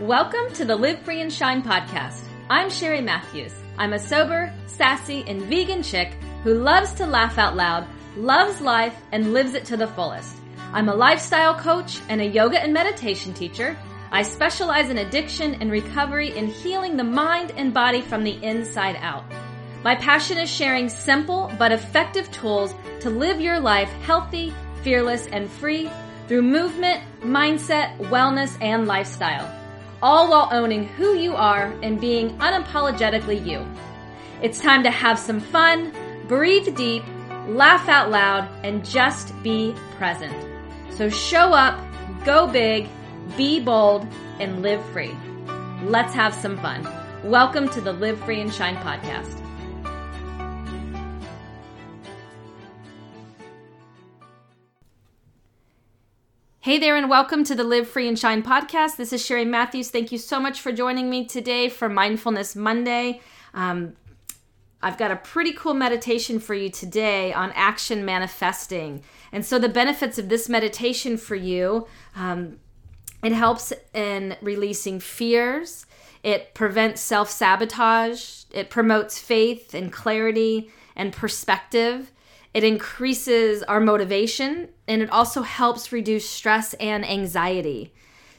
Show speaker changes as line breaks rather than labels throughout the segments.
Welcome to the Live Free and Shine podcast. I'm Sherry Matthews. I'm a sober, sassy, and vegan chick who loves to laugh out loud, loves life, and lives it to the fullest. I'm a lifestyle coach and a yoga and meditation teacher. I specialize in addiction and recovery in healing the mind and body from the inside out. My passion is sharing simple but effective tools to live your life healthy, fearless, and free through movement, mindset, wellness, and lifestyle all while owning who you are and being unapologetically you. It's time to have some fun, breathe deep, laugh out loud, and just be present. So show up, go big, be bold, and live free. Let's have some fun. Welcome to the Live Free and Shine podcast. Hey there, and welcome to the Live Free and Shine podcast. This is Sherry Matthews. Thank you so much for joining me today for Mindfulness Monday. Um, I've got a pretty cool meditation for you today on action manifesting. And so, the benefits of this meditation for you um, it helps in releasing fears, it prevents self sabotage, it promotes faith and clarity and perspective. It increases our motivation and it also helps reduce stress and anxiety.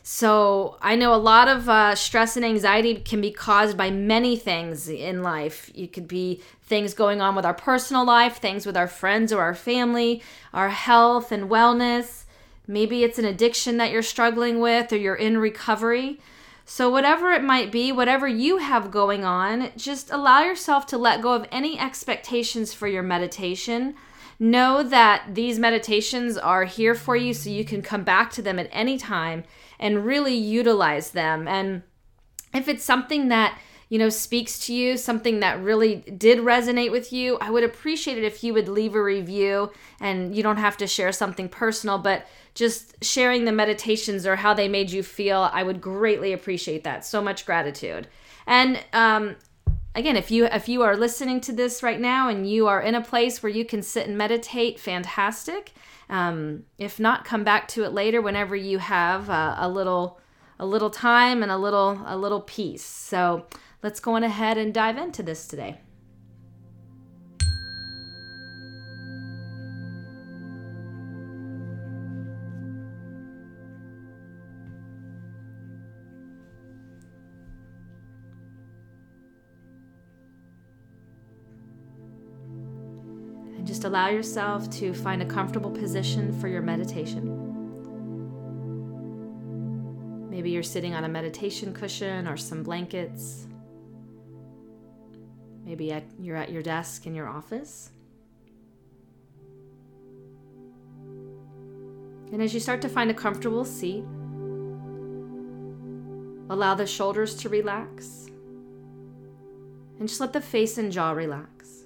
So, I know a lot of uh, stress and anxiety can be caused by many things in life. It could be things going on with our personal life, things with our friends or our family, our health and wellness. Maybe it's an addiction that you're struggling with or you're in recovery. So, whatever it might be, whatever you have going on, just allow yourself to let go of any expectations for your meditation know that these meditations are here for you so you can come back to them at any time and really utilize them. And if it's something that you know speaks to you something that really did resonate with you i would appreciate it if you would leave a review and you don't have to share something personal but just sharing the meditations or how they made you feel i would greatly appreciate that. So much gratitude. And um, again if you if you are listening to this right now and you are in a place where you can sit and meditate fantastic. Um, if not come back to it later whenever you have uh, a little a little time and a little a little peace. So let's go on ahead and dive into this today And Just allow yourself to find a comfortable position for your meditation. Maybe you're sitting on a meditation cushion or some blankets. Maybe at, you're at your desk in your office. And as you start to find a comfortable seat, allow the shoulders to relax. And just let the face and jaw relax.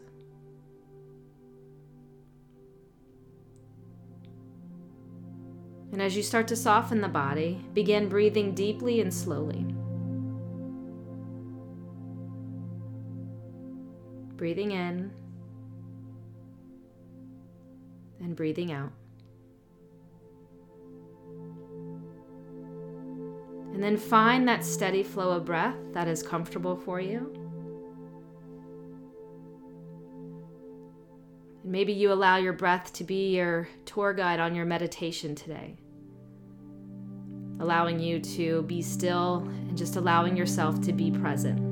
And as you start to soften the body, begin breathing deeply and slowly. Breathing in and breathing out. And then find that steady flow of breath that is comfortable for you. And maybe you allow your breath to be your tour guide on your meditation today allowing you to be still and just allowing yourself to be present.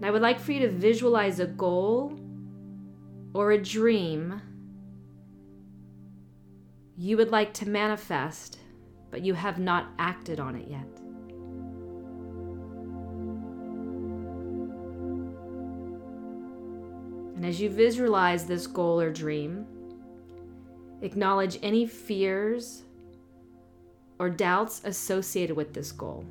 And I would like for you to visualize a goal or a dream you would like to manifest, but you have not acted on it yet. And as you visualize this goal or dream, Acknowledge any fears or doubts associated with this goal.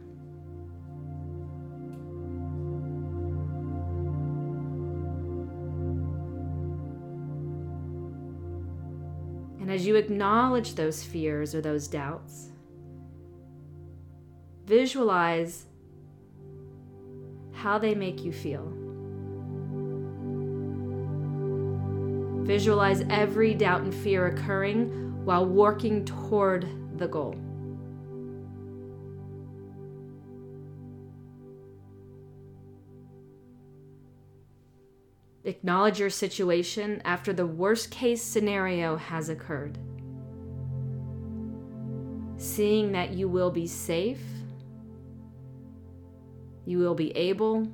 And as you acknowledge those fears or those doubts, visualize how they make you feel. Visualize every doubt and fear occurring while working toward the goal. Acknowledge your situation after the worst case scenario has occurred. Seeing that you will be safe, you will be able,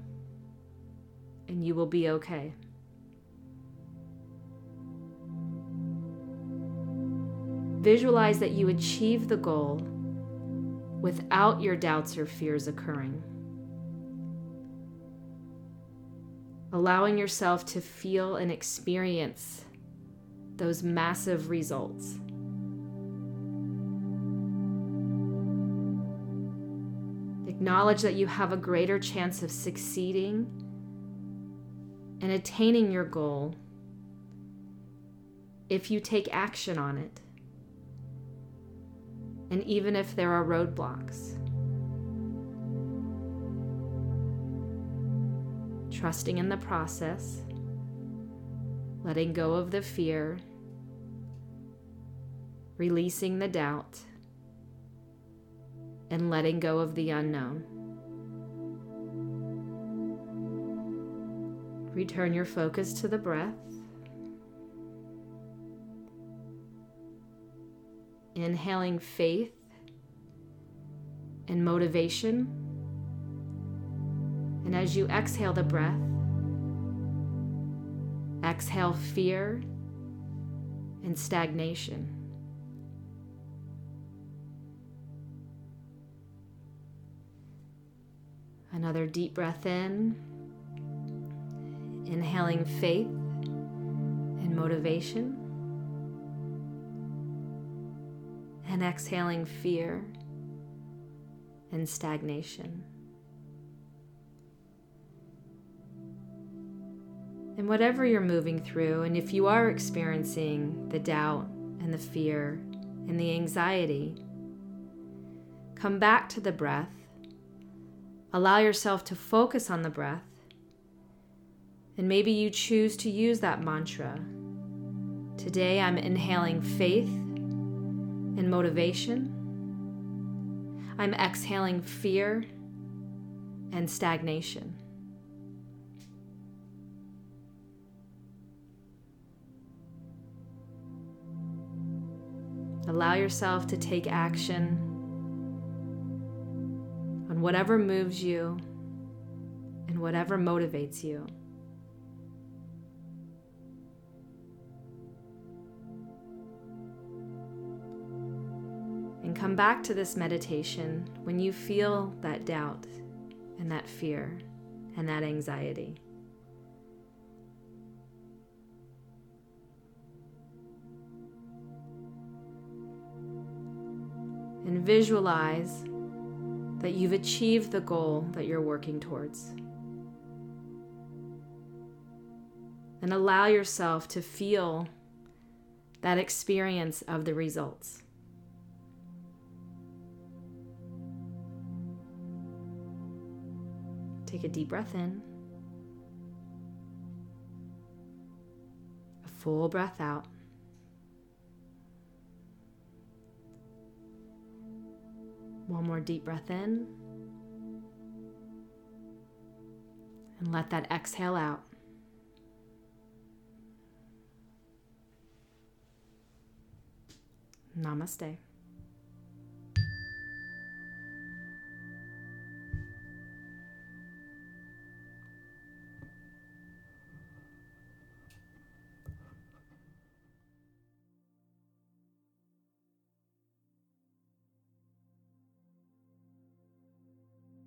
and you will be okay. Visualize that you achieve the goal without your doubts or fears occurring. Allowing yourself to feel and experience those massive results. Acknowledge that you have a greater chance of succeeding and attaining your goal if you take action on it, and even if there are roadblocks. Trusting in the process, letting go of the fear, releasing the doubt, and letting go of the unknown. Return your focus to the breath. Inhaling faith and motivation and as you exhale the breath, exhale fear and stagnation. Another deep breath in, inhaling faith and motivation, and exhaling fear and stagnation. And whatever you're moving through, and if you are experiencing the doubt and the fear and the anxiety, come back to the breath. Allow yourself to focus on the breath. And maybe you choose to use that mantra. Today I'm inhaling faith and motivation. I'm exhaling fear and stagnation. Allow yourself to take action on whatever moves you and whatever motivates you. And come back to this meditation when you feel that doubt and that fear and that anxiety. And visualize that you've achieved the goal that you're working towards. And allow yourself to feel that experience of the results. Take a deep breath in, a full breath out. One more deep breath in. And let that exhale out. Namaste.